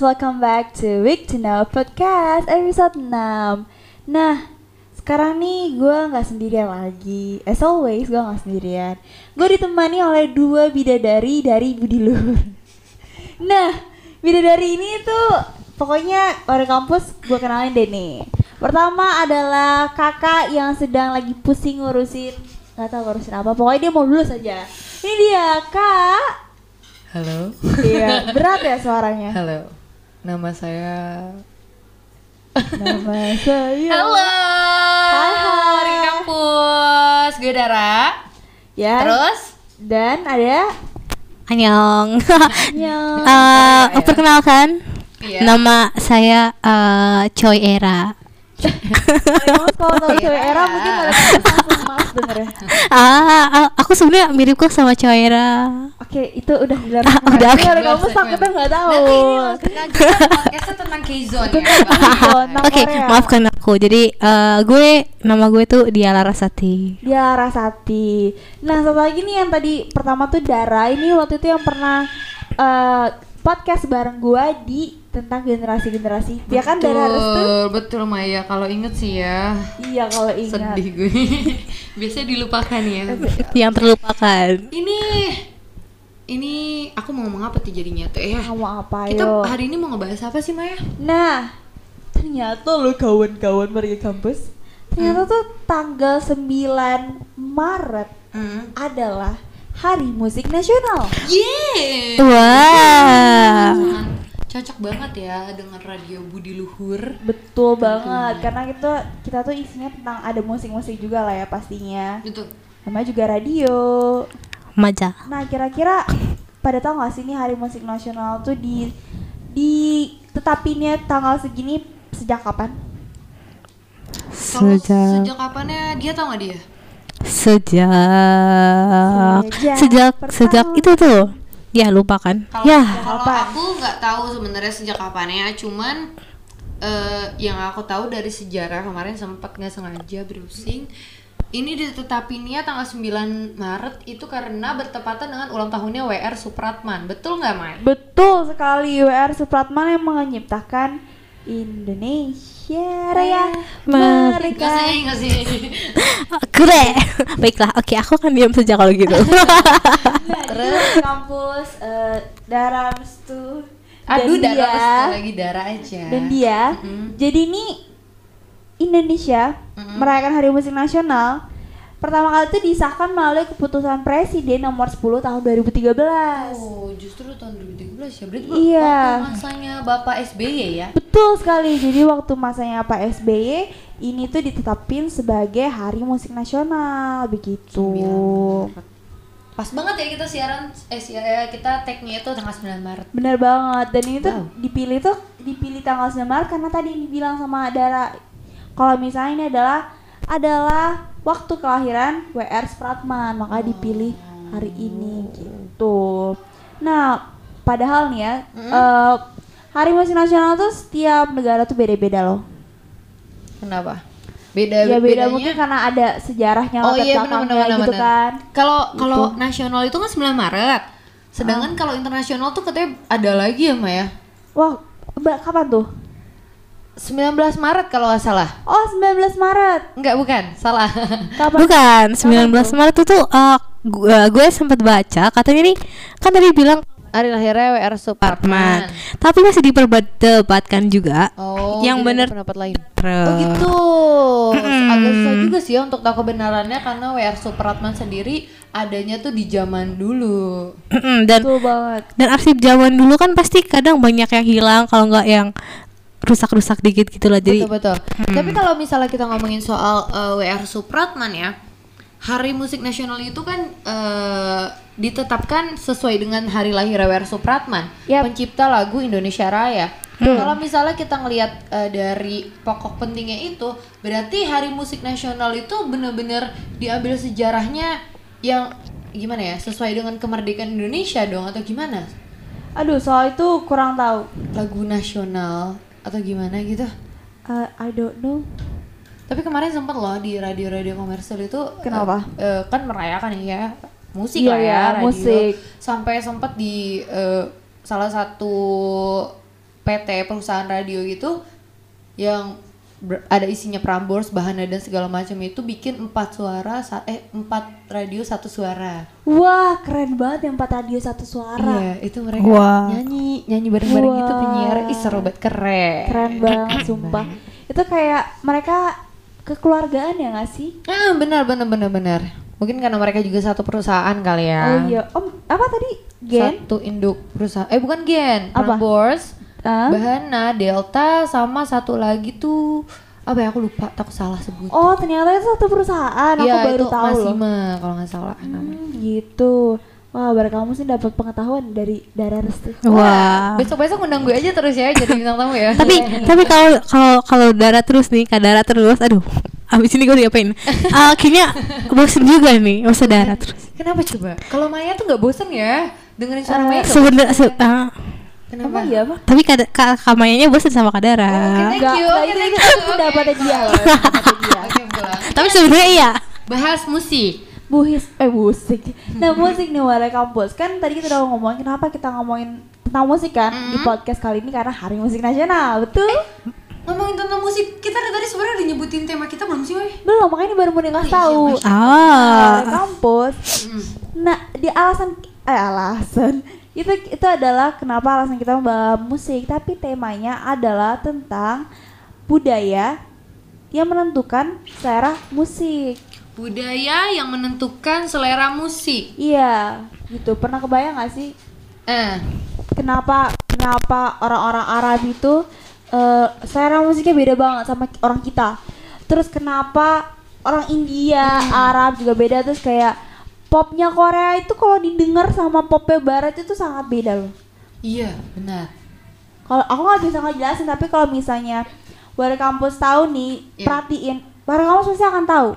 Welcome back to Week to Know Podcast episode 6 Nah, sekarang nih gue nggak sendirian lagi. As always, gue nggak sendirian. Gue ditemani oleh dua bidadari dari Budi Luhur. Nah, bidadari ini tuh pokoknya orang kampus gue kenalin deh nih. Pertama adalah kakak yang sedang lagi pusing ngurusin nggak tahu ngurusin apa pokoknya dia mau lulus aja. Ini dia kak. Halo. Iya, berat ya suaranya. Halo. Nama saya Nama saya. Halo. Hai. Dari kampus. Gue Dara. Ya. Terus Dan ada Annyeong. yang Eh, perkenalkan, Iya. nama saya eh, Choi Era. Kalau tahu cewek era mungkin malas denger ya. Ah, ah, aku sebenarnya mirip kok sama Choi Era. Oke, itu udah dilarang. Ah, udah, oke. kamu takutnya nggak tahu. Kita podcastnya tentang K-Zone Oke, maafkan aku. Jadi eh, gue nama gue tuh Dia Larasati. Dia Rasati. Nah, satu lagi nih yang tadi pertama tuh Dara. Ini waktu itu yang pernah eh, podcast bareng gua di tentang generasi-generasi. Dia kan Dara Restu. Betul, betul Maya. Kalau inget sih ya. Iya, kalau ingat. Sedih gue. Biasanya dilupakan ya. Yang terlupakan. Ini ini aku mau ngomong apa tuh jadinya tuh ya? Kamu apa Kita yo? hari ini mau ngebahas apa sih Maya? Nah, ternyata lo kawan-kawan pergi kampus. Ternyata tuh tanggal 9 Maret Hmm. adalah Hari Musik Nasional. Yeah. Wah. Sangat cocok banget ya dengan radio Budi Luhur. Betul banget, karena kita kita tuh isinya tentang ada musik-musik juga lah ya pastinya. Betul. Namanya juga radio. Maja. Nah, kira-kira pada tahu gak sih nih Hari Musik Nasional tuh di di tetapinnya tanggal segini sejak kapan? Sejak sejak kapannya dia tau gak dia? sejak Sejak sejak sejak itu tuh. Ya lupa kan? Kalau Ya. kalau Kapan? aku nggak tahu sebenarnya sejak kapannya, cuman eh, yang aku tahu dari sejarah kemarin sempat nggak sengaja browsing. Ini ditetapinnya tanggal 9 Maret itu karena bertepatan dengan ulang tahunnya WR Supratman. Betul nggak, Mai? Betul sekali WR Supratman yang menciptakan Indonesia Raya Merdeka. Nggak sih, sih. Kure. Baiklah, oke aku akan diam saja kalau gitu. Terus kampus eh, Dara Restu Aduh, dan darah dia sekali lagi darah aja. dan dia. Mm. Jadi ini Indonesia merayakan Hari Musik Nasional pertama kali itu disahkan melalui keputusan Presiden nomor 10 tahun 2013. Oh, justru tahun 2013 ya. Berarti Iya. waktu masanya Bapak SBY ya? Betul sekali. Jadi waktu masanya Pak SBY ini tuh ditetapin sebagai Hari Musik Nasional begitu. Pas banget ya kita siaran eh siaran kita tag-nya itu tanggal 9 Maret. Bener banget. Dan ini tuh Wow. dipilih tuh dipilih tanggal 9 Maret karena tadi dibilang sama Dara kalau misalnya ini adalah adalah waktu kelahiran WR Supratman, maka dipilih hari ini gitu. Nah, padahal nih ya, eh, Hari Musik Nasional tuh setiap negara tuh beda-beda loh. Kenapa? Beda ya beda bedanya- mungkin karena ada sejarahnya Oh latar iya belakangnya benar-benar gitu kan. Kalau kalau nasional itu kan 9 Maret. Sedangkan kalau internasional tuh katanya ada lagi ya, Maya. Wah, ba- kapan tuh? 19 Maret kalau nggak salah. Oh, 19 Maret. Enggak, bukan. Salah. Kapan? Bukan, Kapan 19 tuh? Maret itu uh, gue, gue sempat baca katanya nih kan tadi bilang Hari lahirnya WR Supratman. Tapi masih diperdebatkan juga. Oh, Yang bener- pendapat lain. Terus- Oh gitu. Agak susah juga sih ya untuk tahu kebenarannya karena WR Supratman sendiri adanya tuh di zaman dulu. Mm-mm, dan Betul banget. dan arsip zaman dulu kan pasti kadang banyak yang hilang kalau nggak yang rusak-rusak dikit gitu lah jadi betul betul. Tapi kalau misalnya kita ngomongin soal eh, WR Supratman ya, Hari Musik Nasional itu kan eh, ditetapkan sesuai dengan hari lahir WR Supratman, Yap. pencipta lagu Indonesia Raya. Kalau misalnya kita ngelihat eh, dari pokok pentingnya itu, berarti Hari Musik Nasional itu benar-benar diambil sejarahnya yang gimana ya, sesuai dengan kemerdekaan Indonesia dong atau gimana? Aduh, soal itu kurang tahu. Lagu nasional atau gimana gitu? Uh, I don't know. Tapi kemarin sempet loh di radio-radio komersil itu Kenapa? eh, eh, kan merayakan ya musik Iya, lah ya iya, radio. musik. Sampai sempet di eh, salah satu PT perusahaan radio gitu yang ada isinya Prambors, Bahana dan segala macam itu bikin empat suara eh empat radio satu suara. Wah, keren banget yang empat radio satu suara. Iya, itu mereka Wah. nyanyi nyanyi bareng-bareng gitu penyiar. Ih seru banget keren. Keren banget sumpah. Itu kayak mereka kekeluargaan ya gak sih? Ah benar benar benar benar. Mungkin karena mereka juga satu perusahaan kali ya. Oh iya, Om apa tadi? Gen? Satu induk perusahaan. Eh bukan Gen, Apa? Prambors, Ah? Bahana, Delta, sama satu lagi tuh apa ya aku lupa, takut salah sebut. Oh ternyata itu satu perusahaan. Aku Iya baru itu tahu loh. Masima kalau nggak salah namanya. Hmm, gitu. Wah, kamu sih dapat pengetahuan dari Dara Restu. Wah. Besok-besok undang gue aja terus ya jadi bintang tamu ya. tapi tapi kalau kalau kalau darah terus nih kak darah terus aduh abis ini gue diapain Ah, akhirnya bosen juga nih masa darah terus Kenapa coba? Kalau Maya tuh nggak bosen ya dengerin suara Maya? nggak sebenernya bosen se- ah, Kenapa? Emang iya apa? tapi kak kak Kak Mayanya bosen sama kak darah Thank Enggak, you, itu, thank itu, you. itu pendapatnya dia loh, pendapatnya dia. Oke pulang. tapi sebenarnya iya Bahas musik. Buhis, eh musik. Nah musik nih Wara Kampus kan tadi kita udah ngomongin kenapa kita ngomongin tentang musik kan di podcast kali ini karena Hari Musik Nasional, betul? Ngomongin tentang musik, kita dari tadi sebenarnya udah nyebutin tema kita belum sih, Wei? Belum, makanya ini baru mau dikasih tahu. Hari ah Kampus. Nah, di alasan eh alasan itu itu adalah kenapa alasan kita membahas musik, tapi temanya adalah tentang budaya yang menentukan selera musik. Budaya yang menentukan selera musik. Iya, gitu. Pernah kebayang gak sih Eh, kenapa kenapa orang-orang Arab itu eh, selera musiknya beda banget sama orang kita. Terus kenapa orang India, Arab juga beda terus kayak popnya Korea itu kalau didengar sama popnya Barat itu sangat beda loh. iya, benar. Kalau aku nggak bisa ngejelasin tapi kalau misalnya warga kampus tahu nih, Iya. perhatiin, warga kampus pasti akan tahu.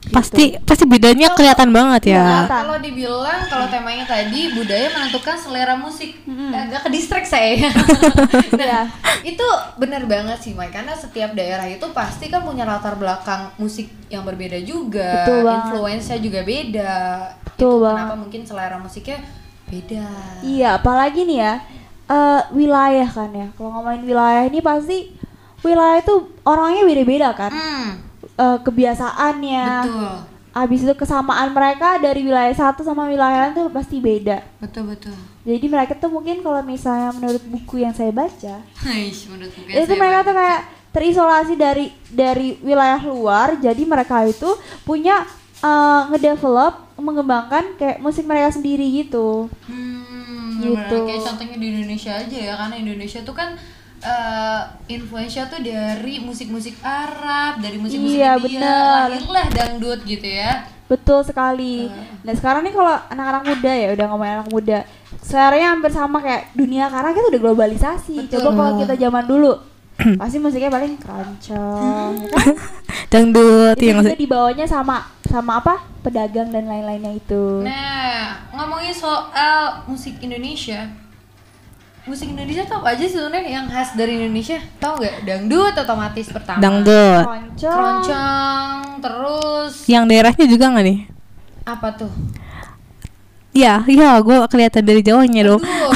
Pasti pasti bedanya kelihatan banget ya Nah, kalau dibilang kalau temanya tadi budaya menentukan selera musik, agak ke distract saya. nah, Iya. itu benar banget sih, Mai. Karena setiap daerah itu pasti kan punya latar belakang musik yang berbeda juga, influence-nya juga beda. Betul itu banget. kenapa mungkin selera musiknya beda. Iya, apalagi nih ya eh, wilayah kan ya. Kalau ngomongin wilayah ini pasti wilayah itu orangnya beda-beda kan. Hmm, Eh, kebiasaannya, betul. habis itu kesamaan mereka dari wilayah satu sama wilayah lain tuh pasti beda. Betul betul. Jadi mereka tuh mungkin kalau misalnya menurut buku yang saya baca, Aish, menurut buku yang itu saya mereka tuh baca. kayak terisolasi dari dari wilayah luar. Jadi mereka itu punya eh, ngedevelop, mengembangkan kayak musik mereka sendiri gitu. Hmm, Gitu. gitu. Kayak contohnya di Indonesia aja ya, karena Indonesia tuh kan eh influensia tuh dari musik-musik Arab, dari musik-musik Iya, India, bener. lahirlah dangdut gitu ya. Betul sekali. Nah sekarang nih kalau anak-anak muda ya udah ngomongin anak muda, seleranya hampir sama kayak dunia karena kita udah globalisasi. Betul. Coba kalau kita zaman dulu, pasti musiknya paling keroncong, ya kan? dangdut Itu yang juga dibawanya sama sama apa? Pedagang dan lain-lainnya itu. Nah, ngomongin soal musik Indonesia, musik Indonesia tuh apa aja sih sebenarnya yang khas dari Indonesia? Tahu nggak? Dangdut otomatis pertama. dangdut Keroncong. Keroncong, terus yang daerahnya juga nggak nih apa tuh? Iya, iya, gue kelihatan dari jauhnya dong. Aduh,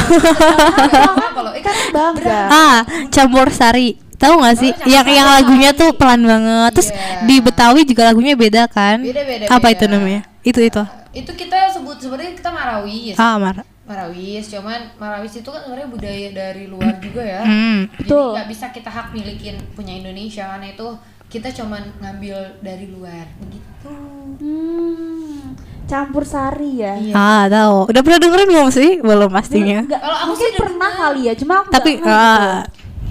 apa lo? Bangga. Ah, campur sari. Tahu nggak sih? Oh, yang yang lagunya tuh pelan banget. Terus Iya. di Betawi juga lagunya beda kan? Beda-beda, Apa beda. itu namanya? Itu itu. itu kita sebut sebenarnya kita marawis. Ah, mar. Marawis, cuman Marawis itu kan sebenarnya budaya dari luar juga ya. Hmm. Betul. Jadi nggak bisa kita hak milikin punya Indonesia karena itu kita cuman ngambil dari luar begitu. Hmm, campur sari ya. Iya. Ah, tahu. Udah pernah dengerin belum sih? Belum pastinya. Kalau aku sih pernah denger. kali ya, cuma aku Tapi gitu. ah,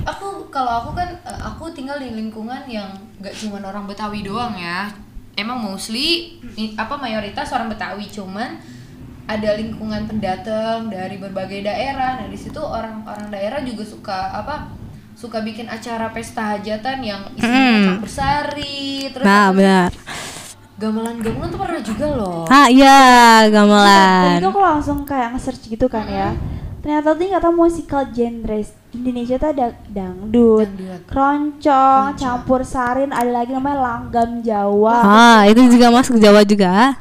Aku kalau aku kan eh, aku tinggal di lingkungan yang nggak cuman orang Betawi doang ya. Emang mostly apa mayoritas orang Betawi cuman ada lingkungan pendatang dari berbagai daerah. Nah, di situ orang-orang daerah juga suka apa? Suka bikin acara pesta hajatan yang isinya Hmm. campur sari, terus nah benar. gamelan-gamelan tuh pernah juga loh. Ah, iya, gamelan. tuh aku langsung kayak nge-search gitu kan ya. Ternyata tuh kata musical genres Indonesia tuh ada dangdut, Dangdut. keroncong, campur sarin, ada lagi namanya langgam Jawa. Ah, itu juga masuk Jawa juga.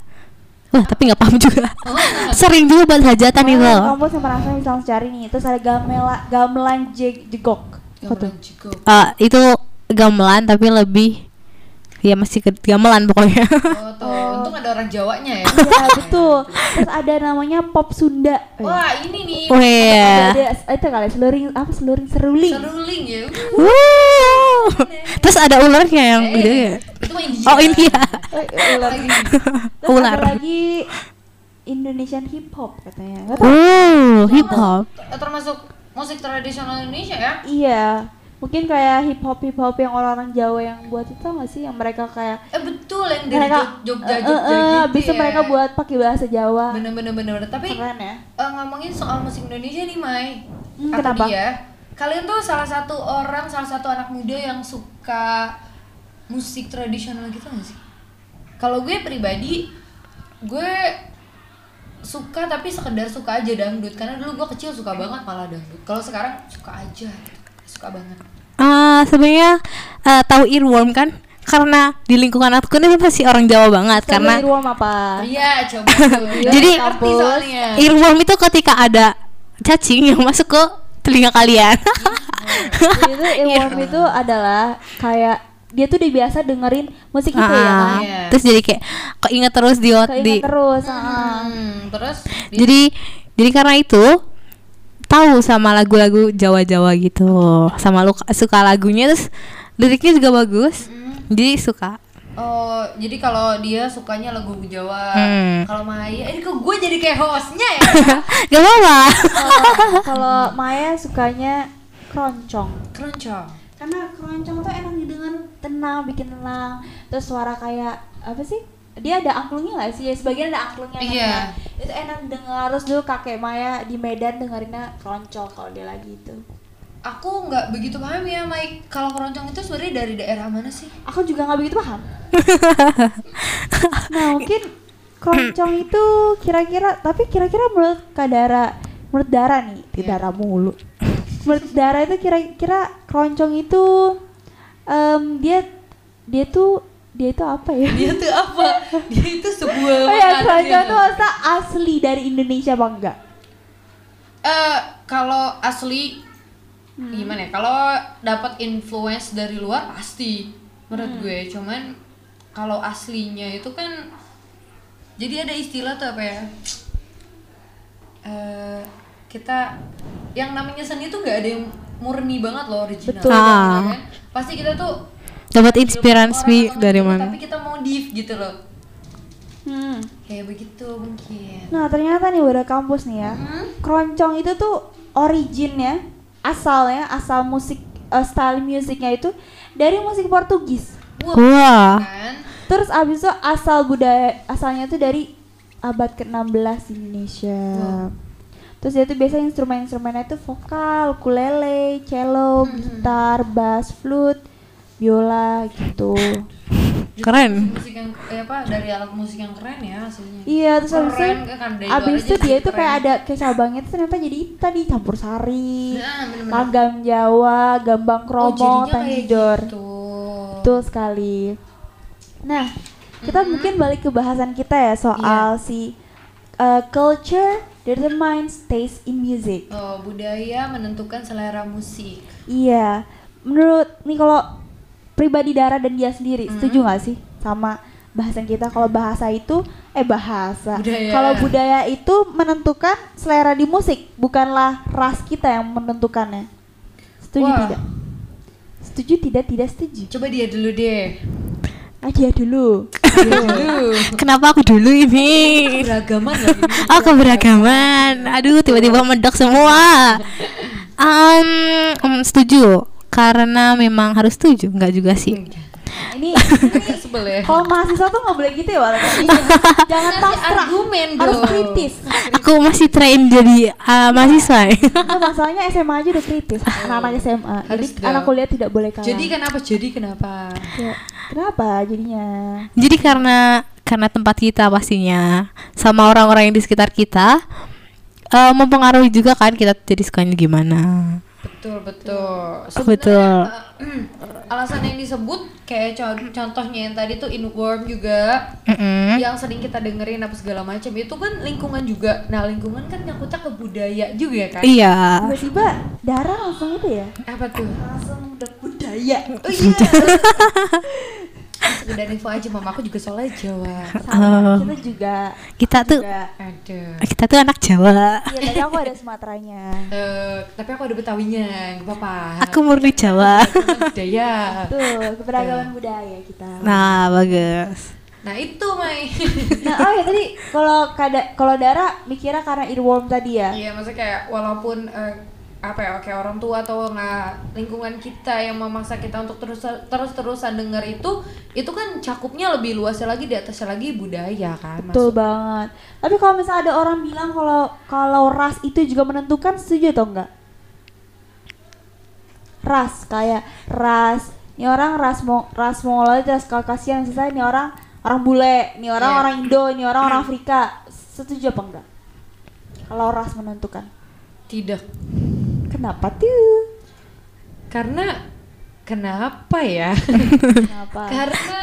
Wah, tapi nggak paham juga. Oh. Sering juga buat hajatan itu. Oh, kampus yang merasa langsung cari nih. Terus ada gamela, gamelan jeg, jegok. Gamelan Ciko. Eh, itu gamelan tapi lebih ya masih ke gamelan pokoknya. Oh, tuh. Untung ada orang Jawanya ya. Iya betul. Terus ada namanya pop Sunda. Eh, Wah, ini nih. Wah. iya. ada, ada itu kali seluring apa seluring seruling. Seruling ya. Wuh. Terus ada ularnya yang Eh, gede ya. Itu mah India. Oh ini ya. Eh, ular. Terus Ular. ada lagi Indonesian hip hop katanya. Oh, hip hop. Termasuk musik tradisional Indonesia ya. Iya. Mungkin kayak hip hop hip hop yang orang-orang Jawa yang buat itu nggak sih yang mereka kayak Eh betul yang dari mereka Jog- Jogja eh, Jogja eh, eh, gitu habis itu ya. mereka buat pakai bahasa Jawa. bener bener bener. Tapi Keren ya. eh, ngomongin soal musik Indonesia nih Mai Hmm, kata kenapa? dia kalian tuh salah satu orang salah satu anak muda yang suka musik tradisional gitu gak sih? Kalau gue pribadi gue suka tapi sekedar suka aja dangdut. Karena dulu gue kecil suka banget malah dangdut. Kalau sekarang suka aja suka banget. Ah, sebenarnya eh, tahu earworm kan? Karena di lingkungan aku ini pasti orang Jawa banget Coba karena Irwam apa? iya coba Jadi- earworm itu ketika ada cacing yang masuk ke telinga kalian. Jadi itu Irwam itu adalah kayak dia tuh udah biasa dengerin musik itu ya Ah, kan. Iya. Terus jadi kayak keinget terus di, Keinget di terus. ah. Hmm, terus jadi jadi karena itu tahu sama lagu-lagu Jawa-Jawa gitu sama lu suka lagunya terus liriknya juga bagus jadi suka Oh, jadi kalau dia sukanya lagu Jawa, Hmm. kalau Maya, ini kok gue jadi kayak hostnya ya? gak apa-apa Kalau- Kalau Maya sukanya keroncong. Keroncong. Karena keroncong tuh enak didengar tenang, bikin tenang. Terus suara kayak apa sih? Dia ada angklungnya nggak sih? Ya, sebagian ada angklungnya. kan. Iya. Nah, Itu enak dengar. Terus dulu kakek Maya di Medan dengerinnya keroncong kalau dia lagi itu. Aku nggak begitu paham ya, Mike. Kalau keroncong itu sebenarnya dari daerah mana sih? Aku juga nggak begitu paham. nah mungkin keroncong itu kira-kira, tapi kira-kira menurut Kak Dara, menurut Dara nih, Iya. Dara mulu. Menurut Dara itu kira-kira keroncong itu em, dia dia tuh dia itu apa ya? Dia tuh apa? Dia itu sebuah Oh ya, keroncong itu masa asli dari Indonesia apa enggak? Eh, kalau asli gimana ya? Kalau dapat influence dari luar pasti menurut gue. Cuman kalau aslinya itu kan jadi ada istilah tuh apa ya? Eh, kita yang namanya seni tuh gak ada yang murni banget loh original. Betul. gitu Ah. kan? Pasti kita tuh dapat inspirasi dari mana Tapi kita modif gitu loh. Hmm. Kayak begitu mungkin. Nah ternyata nih udah kampus nih ya, Hmm? keroncong itu tuh originnya, asalnya, asal musik, eh, style musiknya itu dari musik Portugis. Wah, wah kan? Terus abis itu asal budaya, asalnya tuh dari abad ke-16 di Indonesia. Wow. Terus dia tuh biasanya instrumen-instrumennya itu vokal, ukulele, cello, Hmm. gitar, bass, flute, biola gitu. keren musik yang eh, apa dari alat musik yang keren ya hasilnya Iya, terus abis itu, Keren, kan, dari luar abis aja itu dia itu kayak ada kayak cabangnya tuh ternyata jadi tadi campur sari, Nah, langgam Jawa, gambang Oh, kromo, kayak tanjidor. gitu. Betul sekali. Nah, kita mungkin balik ke bahasan kita ya soal Iya. si uh, culture determines taste in music. Oh, budaya menentukan selera musik. Iya. Menurut nih kalau pribadi Dara dan dia sendiri, Hmm. setuju nggak sih sama bahasan kita kalau bahasa itu eh bahasa. Budaya. Kalau budaya itu menentukan selera di musik, bukanlah ras kita yang menentukannya. Setuju Wah. tidak? Setuju tidak? Tidak setuju. Coba dia dulu deh. Ah, dia dulu. Dia dulu. kenapa aku dulu ini Beragaman lagi. oh keberagaman aduh tiba-tiba medok semua um, um, setuju karena memang harus setuju nggak juga sih Ini Agak sebel ya. kalau mahasiswa tuh nggak boleh gitu ya Wal. Jangan pasrah. argumen Harus kritis. aku masih train jadi uh, mahasiswa Nah, masalahnya SMA aja udah kritis. Anak-anak SMA. Jadi Harus dong. anak kuliah tidak boleh kalah. Jadi kenapa? Jadi kenapa? Ya, kenapa jadinya? Jadi karena karena tempat kita pastinya sama orang-orang yang di sekitar kita eh, mempengaruhi juga kan kita jadi sukanya gimana. Betul betul. Betul. eh, alasan yang disebut kayak con- contohnya yang tadi tuh inworm juga Mm-mm. yang sering kita dengerin apa segala macam itu kan lingkungan juga nah lingkungan kan nyangkutnya ke budaya juga kan Iya. Tiba-tiba darah langsung itu ya. apa tuh Langsung udah budaya. oh iya sekedar info aja mama aku juga soalnya Jawa Sama, Oh. kita juga Kita tuh juga. ada kita tuh anak Jawa. Iya, tadi aku ada Sumateranya. Eh, tapi aku ada Betawinya gak apa-apa Aku murni Jawa. budaya Tuh, keberagaman budaya kita. Nah, bagus. nah itu Mai Nah, oh ya tadi kalau kada kalau Dara mikirnya karena earworm tadi ya. Iya, maksudnya kayak walaupun eh, apa ya, kayak orang tua atau nggak lingkungan kita yang memaksa kita untuk terus terus terusan denger itu, itu kan cakupnya lebih luasnya lagi di atasnya lagi budaya kan. Betul maksud- banget. Tapi kalau misalnya ada orang bilang kalau kalau ras itu juga menentukan, setuju atau enggak? Ras kayak ras. Ini orang ras mo ras Mongoloid, ras Kaukasian, selesai ini orang orang bule, ini orang Iya. orang Indo, ini orang orang Afrika. Setuju apa enggak? Kalau ras menentukan. Tidak, Kenapa tuh? karena kenapa ya? Kenapa? karena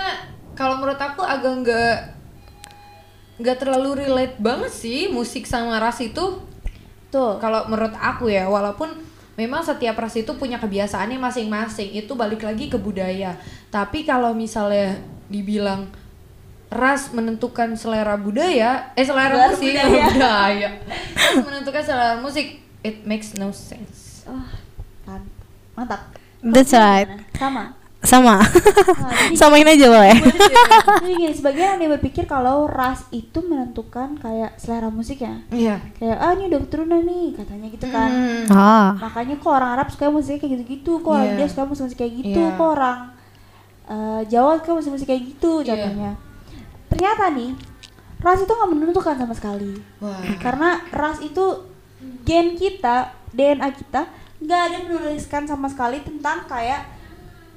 kalau menurut aku agak nggak nggak terlalu relate banget sih musik sama ras itu. Tuh. Kalau menurut aku ya, walaupun memang setiap ras itu punya kebiasaannya masing-masing, itu balik lagi ke budaya. Tapi kalau misalnya dibilang ras menentukan selera budaya, eh selera Selera musik, budaya. budaya. Ras menentukan selera musik, it makes no sense. Oh, kan. Mantap. That's right. Sama. Sama. Nah, jadi Samain aja boleh. Jadi gini, sebagian ada yang berpikir kalau ras itu menentukan kayak selera musiknya. Iya. Kayak, ah ini udah keturunan nih, katanya gitu kan. Hmm. Ah. Makanya kok orang Arab suka musiknya kayak gitu-gitu, kok orang Iya. India suka musik-musik kayak gitu, Iya. kok orang eh, Jawa suka musik-musik kayak gitu Iya. contohnya. Ternyata nih, ras itu nggak menentukan sama sekali. Wah. Karena ras itu gen kita, DNA kita nggak ada menuliskan sama sekali tentang kayak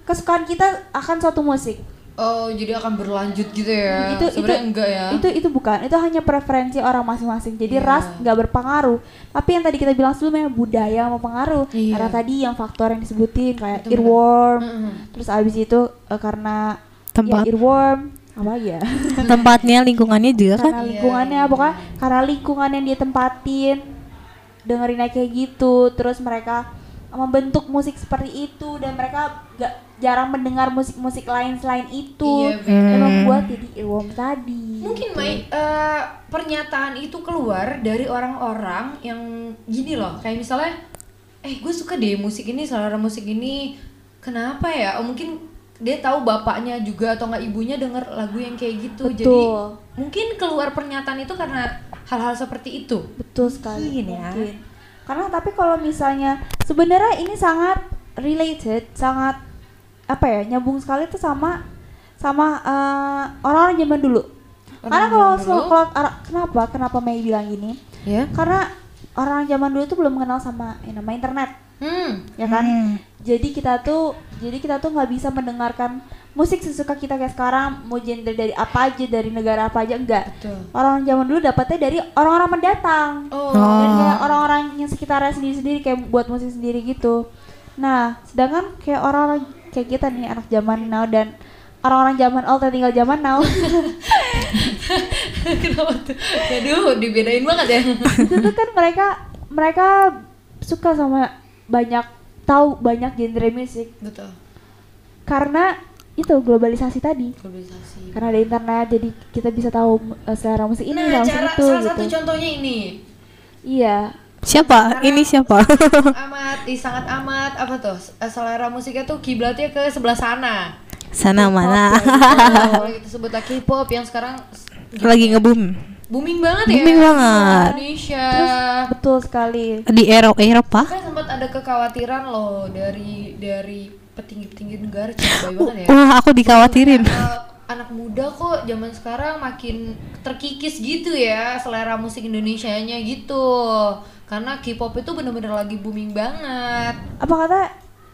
kesukaan kita akan suatu musik. Oh, jadi akan berlanjut gitu ya? itu itu Sebenarnya enggak ya? itu itu bukan itu hanya preferensi orang masing-masing jadi Iya. ras nggak berpengaruh tapi yang tadi kita bilang sebelumnya budaya mempengaruh Iya. karena tadi yang faktor yang disebutin kayak Itu earworm Mm-mm. terus abis itu eh, karena Tempat. ya, earworm apa ya Tempatnya, lingkungannya juga kan. karena Iya, lingkungannya iya. pokoknya karena lingkungan yang dia tempatin dengerin kayak gitu. Terus mereka membentuk musik seperti itu dan mereka gak jarang mendengar musik-musik lain selain itu. Iya, yang membuat jadi earworm tadi Mungkin Mai eh, pernyataan itu keluar dari orang-orang yang gini loh, kayak misalnya, eh gue suka deh musik ini, selera musik ini, kenapa ya? Oh, mungkin dia tahu bapaknya juga atau nggak ibunya denger lagu yang kayak gitu, jadi Betul. mungkin keluar pernyataan itu karena hal-hal seperti itu. Betul sekali Mungkin ya. mungkin. Karena tapi kalau misalnya sebenarnya ini sangat related, sangat apa ya nyambung sekali tuh sama sama eh, orang-orang zaman dulu. Orang Karena kalau kalau kenapa kenapa Mei bilang gini? Ya? Karena orang zaman dulu tuh belum mengenal sama yang nama internet, Hmm. ya kan? Hmm. Jadi kita tuh jadi kita tuh nggak bisa mendengarkan musik sesuka kita kayak sekarang mau genre dari apa aja dari negara apa aja enggak. Betul. Orang zaman dulu dapatnya dari orang-orang pendatang Oh. dan Oh. kayak orang-orang yang sekitarnya sendiri-sendiri kayak buat musik sendiri gitu. Nah, sedangkan kayak orang-orang kayak kita nih anak zaman now dan orang-orang zaman old yang tinggal zaman now Kenapa tuh? Aduh, dibedain banget ya. itu tuh kan mereka mereka suka sama banyak tahu banyak genre musik Betul. karena itu globalisasi tadi Globalisasi. karena ada internet jadi kita bisa tahu uh, selera musik ini Nah, cara itu salah gitu satu contohnya ini. iya Siapa? Ini siapa? amat, ih, sangat amat apa tuh? eh, Selera musiknya tuh kiblatnya ke sebelah sana. Sana mana? Kalau kita sebut lagi K-pop yang sekarang Lagi ngebum booming banget ya. Booming banget. Indonesia. betul sekali di Ero Eropa. Ada kekhawatiran loh dari dari petinggi-petinggi negara cabai banget ya. Wah, aku dikhawatirin. Anak muda kok zaman sekarang makin terkikis gitu ya selera musik Indonesianya gitu. Karena K-pop itu bener-bener lagi booming banget. apa kata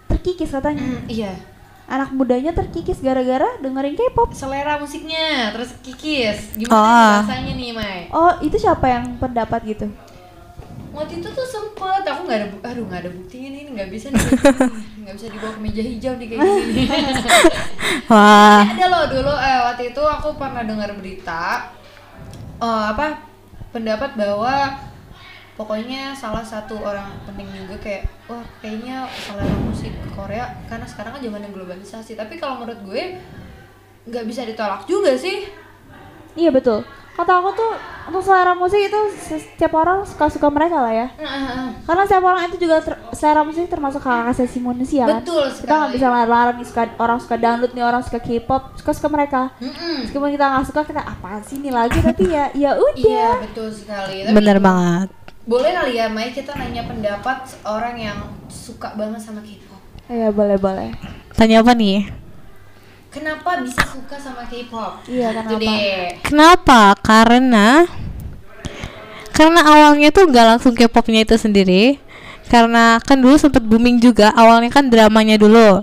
terkikis katanya Hmm, iya. anak mudanya terkikis gara-gara dengerin K-pop Selera musiknya terus kikis. Gimana rasanya nih, Mai? oh itu siapa yang pendapat gitu Waktu itu tuh sempet, aku nggak ada, bu- aduh nggak ada buktinya nih, nggak bisa nih, nggak bisa dibawa ke meja hijau nih kayak gini. Wah. ada loh dulu eh waktu itu aku pernah dengar berita eh, apa pendapat bahwa pokoknya salah satu orang penting juga kayak wah kayaknya selera musik Korea karena sekarang kan zaman globalisasi tapi kalau menurut gue nggak bisa ditolak juga sih Iya betul. Kata aku tuh untuk selera musik itu setiap orang suka-suka mereka lah ya. Karena setiap orang itu juga ter- selera musik termasuk hak asasi manusia kan. Betul Kita nggak bisa larang nih suka orang suka dangdut nih orang suka K-pop suka suka mereka. Mm-mm. Meskipun kita nggak suka kita apa sih nih lagi tapi ya ya Iya udah. betul sekali. Tapi Bener banget. boleh kali ya Mai kita nanya pendapat orang yang suka banget sama K-pop. Iya boleh boleh. Tanya apa nih? Kenapa bisa suka sama K-pop? Iya, Itu kenapa? deh. Kenapa? Karena karena awalnya tuh nggak langsung K-popnya itu sendiri. Karena kan dulu sempet booming juga. Awalnya kan dramanya dulu.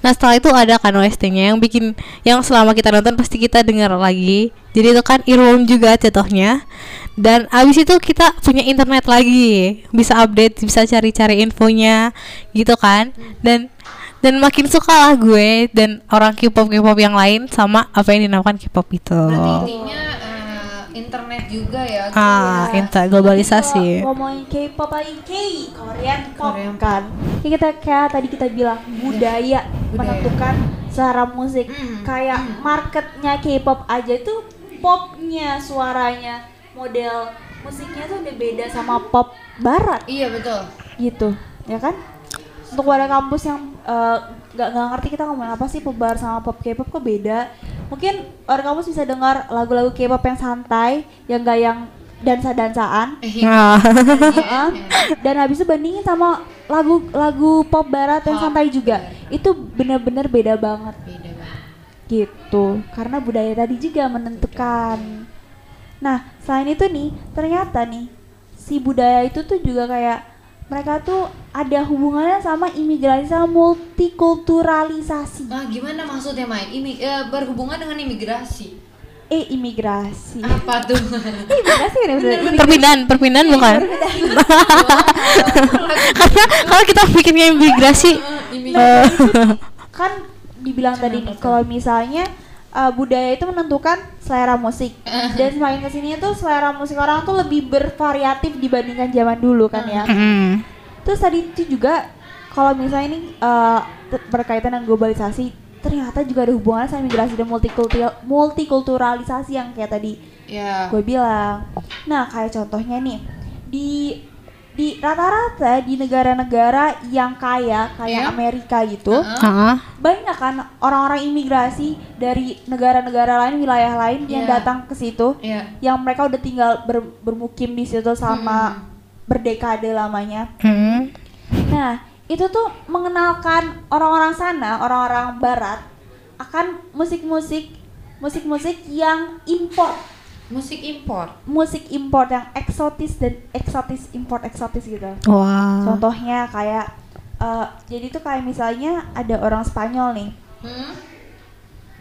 Nah setelah itu ada kan OST-nya yang bikin yang selama kita nonton pasti kita dengar lagi. Jadi itu kan earworm juga jatuhnya. Dan abis itu kita punya internet lagi, bisa update, bisa cari-cari infonya, gitu kan. Dan dan makin suka lah gue dan orang K-pop K-pop yang lain sama apa yang dinamakan K-pop itu. Berarti intinya eh, internet juga ya. Ah, Iya. inter globalisasi. Kalau ngomongin K-pop lagi K, Korean pop Korean kan. Kayak kita kayak tadi kita bilang budaya, menentukan selera musik. Mm, Kayak marketnya K-pop aja itu popnya, suaranya, model musiknya tuh udah beda sama pop barat Iya betul. gitu, ya kan? Untuk warga kampus yang eh, nggak nggak ngerti kita ngomong apa sih pop barat sama pop K-pop kok beda. Mungkin warga kampus bisa dengar lagu-lagu K-pop yang santai, yang gak yang dansa-dansaan. Eh, Nah, Heeh. dan habis itu bandingin sama lagu lagu pop barat yang santai juga itu bener-bener beda banget beda banget. gitu karena budaya tadi juga menentukan nah selain itu nih ternyata nih si budaya itu tuh juga kayak mereka tuh ada hubungannya sama imigrasi sama multikulturalisasi Nah, gimana maksudnya Mai? Imi eh, berhubungan dengan imigrasi. eh imigrasi Apa tuh? imigrasi kan ya bener perpindahan, perpindahan bukan? Karena kalau kita pikirnya imigrasi, imigrasi. eh, kan dibilang tadi nih kalau misalnya uh, budaya itu menentukan selera musik dan semakin ke sini tuh selera musik orang tuh lebih bervariatif dibandingkan zaman dulu kan ya mm, terus tadi itu juga kalau misalnya ini uh, berkaitan dengan globalisasi ternyata juga ada hubungan sama migrasi dan multikultur multikulturalisasi yang kayak tadi ya. gue bilang. Nah, kayak contohnya nih di di rata-rata di negara-negara yang kaya kayak Iya. Amerika gitu, Heeh. ah, banyak kan orang-orang imigrasi dari negara-negara lain, wilayah lain yang Iya. datang ke situ, Iya. yang mereka udah tinggal ber- bermukim di situ selama berdekade lamanya. mm, Nah, itu tuh mengenalkan orang-orang sana, orang-orang barat akan musik-musik musik-musik yang import Musik impor. musik import yang eksotis dan eksotis import eksotis gitu. wah, Contohnya kayak eh, jadi tuh kayak misalnya ada orang Spanyol nih, Hmm?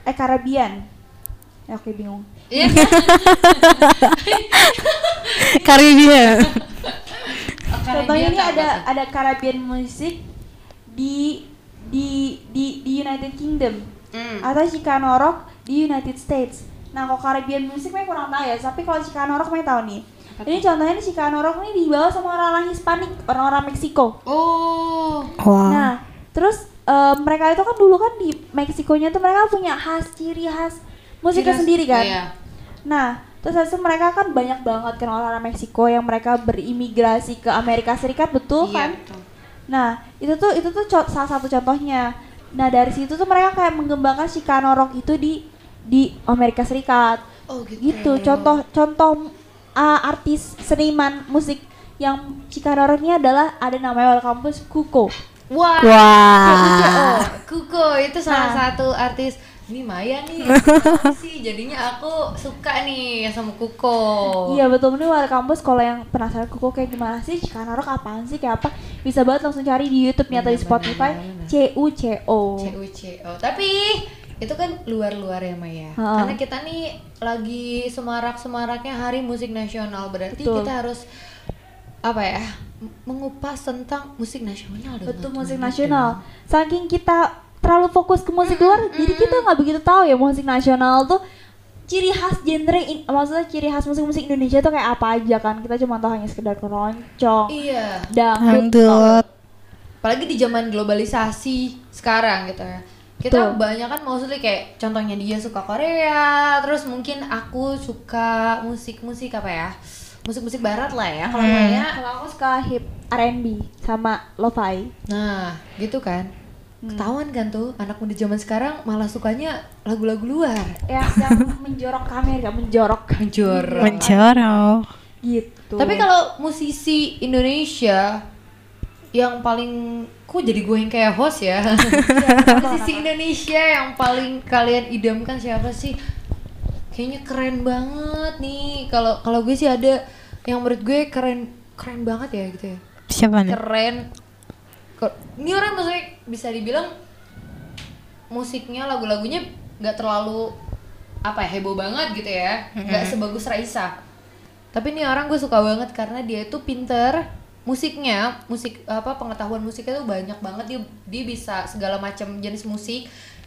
eh Karabian. Ya, oke bingung. Iya. Karibia. Contohnya ini ada ada Caribbean music di di di di United Kingdom Hmm. atau Chicano Rock di United States. Nah, kalau Caribbean music saya kurang tahu ya, tapi kalau Chicano Rock saya tahu nih. Ini contohnya nih Chicano Rock ini dibawa sama orang-orang Hispanik, orang-orang Meksiko. Oh. Wah, Nah, terus eh, mereka itu kan dulu kan di Meksikonya tuh mereka punya khas ciri khas musiknya sendiri kan. Iya. Nah, terus habis itu mereka kan banyak banget kan orang-orang Meksiko yang mereka berimigrasi ke Amerika Serikat betul Iya, kan? betul. Nah, itu tuh itu tuh salah satu contohnya. Nah, dari situ tuh mereka kayak mengembangkan Chicano Rock itu di di Amerika Serikat. Oh gitu. Gitu. Contoh contoh uh, artis seniman musik yang Chicano Rock-nya adalah ada namanya Welcome Campus Kuko. Wah. wah, Kuko itu salah Nah. satu artis ini Maya nih sih jadinya aku suka nih sama Kuko Iya betul ini Welcome Campus kalau yang penasaran Kuko kayak gimana sih Chicano Rock apaan sih kayak apa bisa banget langsung cari di YouTube-nya atau di Spotify benar, benar. C U C O. CUCO tapi itu kan luar-luar ya Maya Ha. karena kita nih lagi semarak-semaraknya Hari Musik Nasional berarti Betul. kita harus apa ya mengupas tentang musik nasional dong, Betul musik nasional. Saking kita terlalu fokus ke musik luar, jadi kita nggak begitu tahu ya musik nasional tuh ciri khas genre, in- maksudnya ciri khas musik-musik Indonesia tuh kayak apa aja kan? Kita cuma tahu hanya sekedar keroncong, iya dangdut, Dangdut. apalagi di zaman globalisasi sekarang gitu ya kita banyak kan maksudnya kayak contohnya dia suka Korea terus mungkin aku suka musik-musik apa ya musik-musik barat lah ya kalau Hmm. saya Kalau aku suka hip R&B sama lo-fi. nah gitu kan Hmm. ketahuan kan tuh anak muda zaman sekarang malah sukanya lagu-lagu luar Yang, yang menjorok kamera, menjorok. Menjorok. Mencorok. Gitu. tapi kalau musisi Indonesia yang paling kok jadi gue yang kayak host ya? Musisi Indonesia yang paling kalian idamkan siapa sih? Kayaknya keren banget nih. Kalau kalau gue sih ada yang menurut gue keren keren banget ya gitu ya. Siapa nih? keren. Ini orang maksudnya bisa dibilang musiknya lagu-lagunya nggak terlalu apa ya heboh banget gitu ya. Nggak sebagus Raisa. Tapi ini orang gue suka banget karena dia itu pinter musiknya musik apa pengetahuan musiknya tuh banyak banget dia dia bisa segala macam jenis musik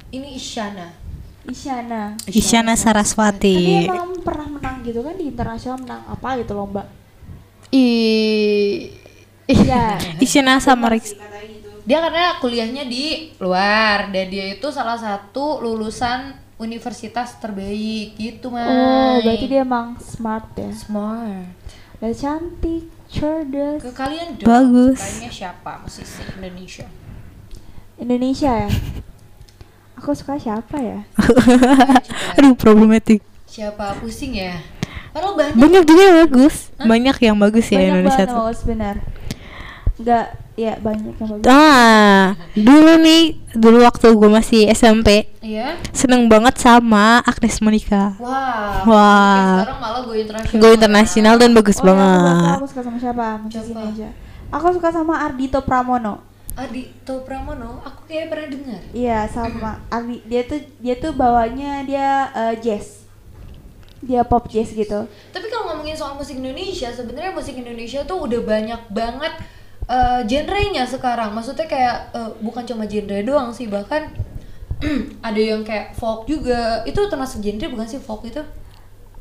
ini Isyana Isyana. Isyana Tapi Saraswati. emang pernah menang gitu kan di internasional menang apa gitu lomba? i Iya. Isyana sama Rex. dia karena kuliahnya di luar dan dia itu salah satu lulusan universitas terbaik gitu mas Oh, berarti dia emang smart ya. smart Dan cantik, cerdas. ke kalian dong Bagus. sukanya siapa musisi Indonesia Indonesia ya. Aku suka siapa ya? Aduh, problematik. siapa pusing ya padahal banyak Banyak juga yang bagus. Banyak yang bagus ya banyak Indonesia banget tuh. bagus benar. Enggak, ya banyak yang bagus. Ah, dulu nih, dulu waktu gue masih SMP, iya seneng banget sama Agnes Monica. wah Wah. Oke, sekarang malah gue internasional Gue internasional dan bagus Oh, ya, aku tahu banget. aku suka sama siapa? Siapa? Indonesia. Aku suka sama Ardito Pramono. Adito Pramono aku kayak pernah dengar Iya, sama Ardi. Dia tuh dia tuh bawanya dia eh, jazz. Dia pop jazz gitu. Tapi kalau ngomongin soal musik Indonesia, sebenarnya musik Indonesia tuh udah banyak banget eh, genrenya sekarang. Maksudnya kayak eh, bukan cuma genre doang sih, bahkan ada yang kayak folk juga. Itu termasuk genre bukan sih folk itu?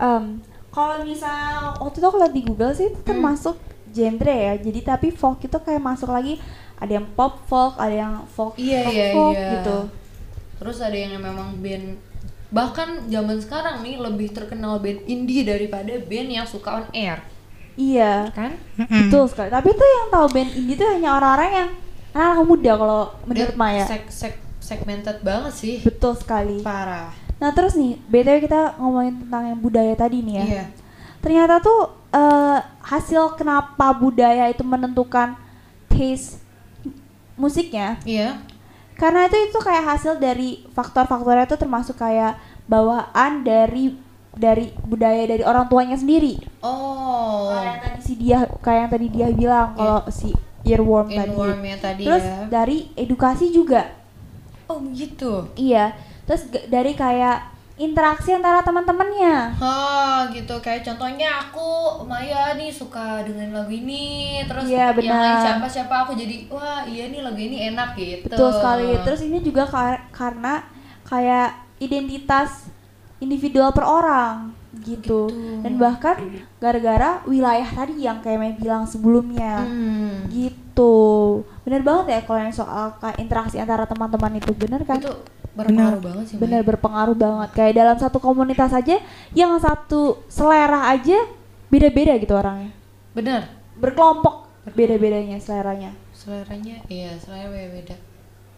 Em, kalau misal waktu itu aku lihat di Google sih itu termasuk genre ya. Jadi tapi folk itu kayak masuk lagi ada yang pop folk, ada yang folk Iya, rock iya, folk iya. gitu. Terus ada yang memang band bahkan zaman sekarang nih lebih terkenal band indie daripada band yang suka on air, Iya, kan? Mm-mm. betul sekali. Tapi tuh yang tahu band indie tuh hanya orang-orang yang anak muda kalau menurut Maya. seg- seg- segmented banget sih. Betul sekali. Parah. Nah terus nih, btw kita ngomongin tentang yang budaya tadi nih ya. Iya. Ternyata tuh eh, hasil kenapa budaya itu menentukan taste musiknya, Iya. karena itu itu kayak hasil dari faktor-faktornya itu termasuk kayak bawaan dari dari budaya dari orang tuanya sendiri. Oh. Kayak yang tadi si dia kayak yang tadi dia bilang kalau si earworm tadi. Tadi Terus ya. dari edukasi juga. Oh gitu. Iya. Terus dari kayak interaksi antara teman-temannya. Oh gitu kayak contohnya aku Maya nih suka dengan lagu ini terus Iya, yang lain benar. siapa siapa aku jadi wah iya nih lagu ini enak gitu. Betul sekali. Terus ini juga kar- karena kayak identitas individual per orang gitu. Gitu. Dan bahkan gara-gara wilayah tadi yang kayak Mei bilang sebelumnya. Hmm. Gitu. Bener banget ya kalau yang soal kayak interaksi antara teman-teman itu bener kan? Itu berpengaruh banget sih. Bener Maya. berpengaruh banget. Kayak dalam satu komunitas aja yang satu selera aja beda-beda gitu orangnya. Bener. Berkelompok beda-bedanya seleranya. Seleranya iya selera beda.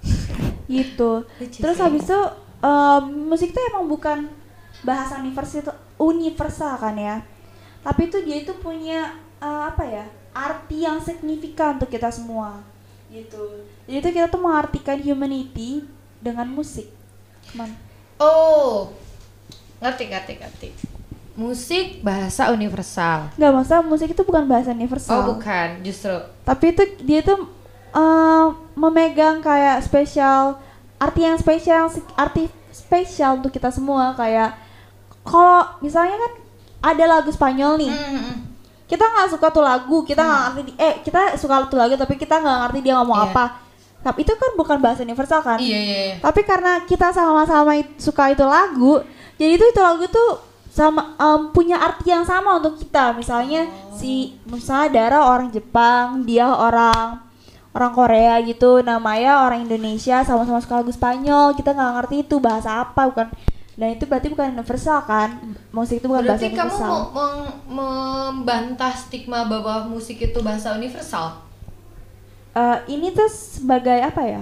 gitu terus habis itu em, musik tuh emang bukan bahasa universal universal kan ya tapi itu dia itu punya eh, apa ya arti yang signifikan untuk kita semua gitu jadi itu kita tuh mengartikan humanity dengan musik Cuman, Oh. Ngerti ngerti ngerti. Musik bahasa universal. nggak masalah musik itu bukan bahasa universal Oh bukan, justru. tapi itu dia tuh eh, memegang kayak spesial arti yang spesial arti spesial untuk kita semua kayak kalau misalnya kan ada lagu Spanyol nih Hmm, hmm, hmm. kita nggak suka tuh lagu kita nggak ngerti di- eh kita suka tuh lagu tapi kita nggak ngerti dia ngomong Iya. apa tapi itu kan bukan bahasa universal kan Iya iya. iya. tapi karena kita sama-sama suka itu lagu jadi itu itu lagu tuh sama em, punya arti yang sama untuk kita misalnya si misalnya Dara orang Jepang dia orang orang Korea gitu namanya orang Indonesia sama-sama suka lagu Spanyol kita nggak ngerti itu bahasa apa bukan dan itu berarti bukan universal kan musik itu bukan bahasa Berarti kamu universal mau meng- membantah stigma bahwa musik itu bahasa universal? Eh, ini tuh sebagai apa ya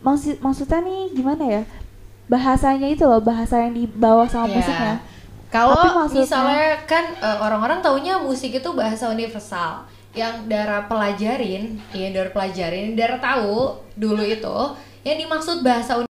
maksud maksudnya nih gimana ya bahasanya itu loh bahasa yang dibawa sama Iya. musiknya Kalau misalnya kan eh, orang-orang taunya musik itu bahasa universal. Yang Dara pelajarin, ya Dara pelajarin, Dara tahu dulu itu yang dimaksud bahasa